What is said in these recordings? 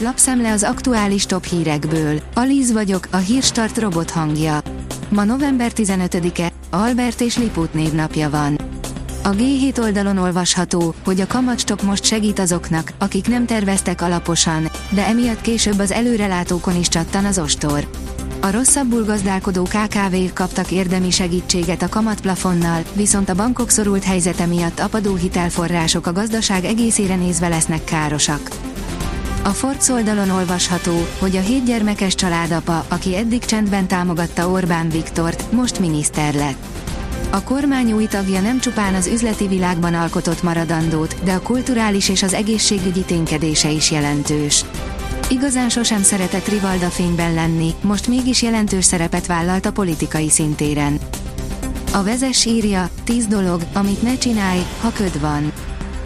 Lapszemle az aktuális top hírekből. Alíz vagyok, a hírstart robot hangja. Ma november 15-e, Albert és Liput névnapja van. A G7 oldalon olvasható, hogy a kamatstop most segít azoknak, akik nem terveztek alaposan, de emiatt később az előrelátókon is csattan az ostor. A rosszabbul gazdálkodó KKV-k kaptak érdemi segítséget a kamatplafonnal, viszont a bankok szorult helyzete miatt apadó hitelforrások a gazdaság egészére nézve lesznek károsak. A Ford oldalon olvasható, hogy a hétgyermekes családapa, aki eddig csendben támogatta Orbán Viktort, most miniszter lett. A kormány új tagja nem csupán az üzleti világban alkotott maradandót, de a kulturális és az egészségügyi ténykedése is jelentős. Igazán sosem szeretett Rivalda fényben lenni, most mégis jelentős szerepet vállalt a politikai szintéren. A vezes írja, 10 dolog, amit ne csinálj, ha köd van.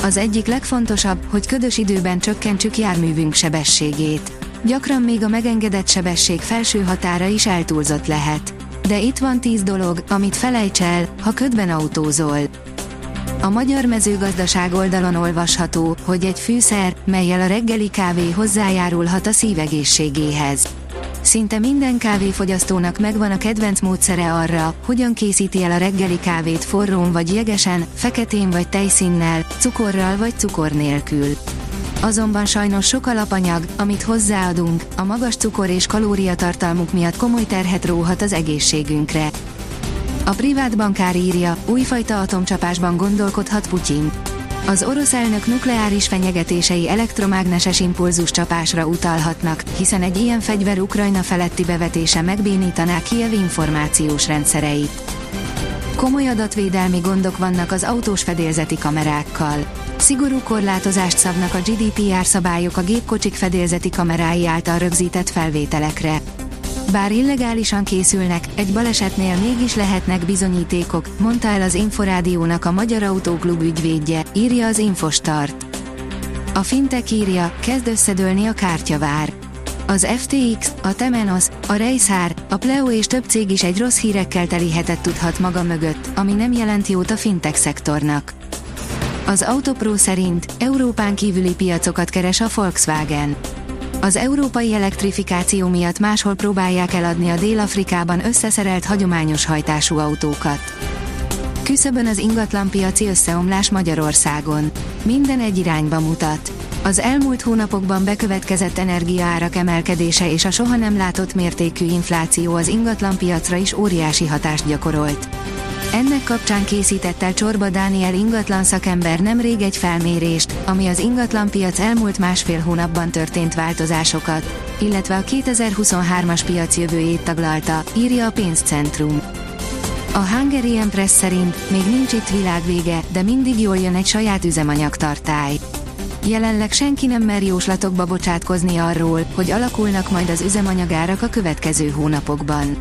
Az egyik legfontosabb, hogy ködös időben csökkentsük járművünk sebességét. Gyakran még a megengedett sebesség felső határa is eltúlzott lehet. De itt van 10 dolog, amit felejts el, ha ködben autózol. A magyar mezőgazdaság oldalon olvasható, hogy egy fűszer, melyel a reggeli kávé hozzájárulhat a szívegészségéhez. Szinte minden kávéfogyasztónak megvan a kedvenc módszere arra, hogyan készíti el a reggeli kávét forrón vagy jegesen, feketén vagy tejszínnel, cukorral vagy cukor nélkül. Azonban sajnos sok alapanyag, amit hozzáadunk, a magas cukor és kalóriatartalmuk miatt komoly terhet róhat az egészségünkre. A privát bankár írja, újfajta atomcsapásban gondolkodhat Putyin. Az orosz elnök nukleáris fenyegetései elektromágneses impulzus csapásra utalhatnak, hiszen egy ilyen fegyver Ukrajna feletti bevetése megbénítaná Kiev információs rendszereit. Komoly adatvédelmi gondok vannak az autós fedélzeti kamerákkal. Szigorú korlátozást szabnak a GDPR szabályok a gépkocsik fedélzeti kamerái által rögzített felvételekre. Bár illegálisan készülnek, egy balesetnél mégis lehetnek bizonyítékok, mondta el az Inforádiónak a Magyar Autóklub ügyvédje, írja az Infostart. A Fintech írja, kezd összedőlni a kártyavár. Az FTX, a Temenos, a Reisár, a Pleo és több cég is egy rossz hírekkel teli hetet tudhat maga mögött, ami nem jelent jót a fintech szektornak. Az Autopro szerint Európán kívüli piacokat keres a Volkswagen. Az európai elektrifikáció miatt máshol próbálják eladni a Dél-Afrikában összeszerelt hagyományos hajtású autókat. Küszöbön az ingatlanpiaci összeomlás Magyarországon. Minden egy irányba mutat. Az elmúlt hónapokban bekövetkezett energiaárak emelkedése és a soha nem látott mértékű infláció az ingatlanpiacra is óriási hatást gyakorolt. Ennek kapcsán készített el Csorba Dániel ingatlan szakember nemrég egy felmérést, ami az ingatlanpiac elmúlt másfél hónapban történt változásokat, illetve a 2023-as piac jövőjét taglalta, írja a pénzcentrum. A Hungarian Press szerint még nincs itt világvége, de mindig jól jön egy saját üzemanyagtartály. Jelenleg senki nem mer jóslatokba bocsátkozni arról, hogy alakulnak majd az üzemanyagárak a következő hónapokban.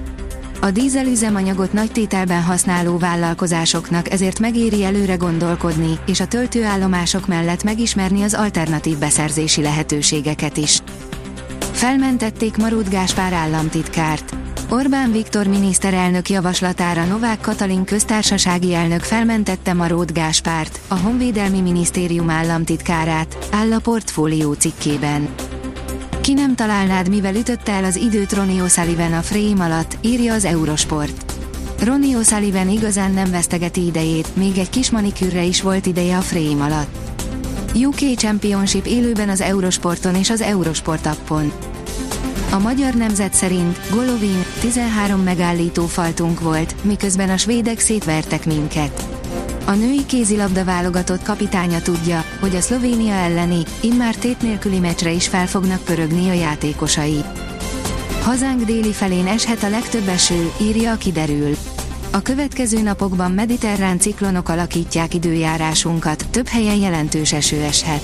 A dízel üzemanyagot nagy tételben használó vállalkozásoknak ezért megéri előre gondolkodni, és a töltőállomások mellett megismerni az alternatív beszerzési lehetőségeket is. Felmentették Marut Gáspár államtitkárt. Orbán Viktor miniszterelnök javaslatára Novák Katalin köztársasági elnök felmentette Marót Gáspárt, a Honvédelmi Minisztérium államtitkárát, áll a portfólió cikkében. Ki nem találnád, mivel ütötte el az időt Ronnie O'Sullivan a frame alatt, írja az Eurosport. Ronnie O'Sullivan igazán nem vesztegeti idejét, még egy kis manikűrre is volt ideje a frame alatt. UK Championship élőben az Eurosporton és az Eurosport appon. A magyar nemzet szerint Golovin 13 megállító faltunk volt, miközben a svédek szétvertek minket. A női kézilabda válogatott kapitánya tudja, hogy a Szlovénia elleni, immár tét nélküli meccsre is fel fognak pörögni a játékosai. Hazánk déli felén eshet a legtöbb eső, írja a kiderül. A következő napokban mediterrán ciklonok alakítják időjárásunkat, több helyen jelentős eső eshet.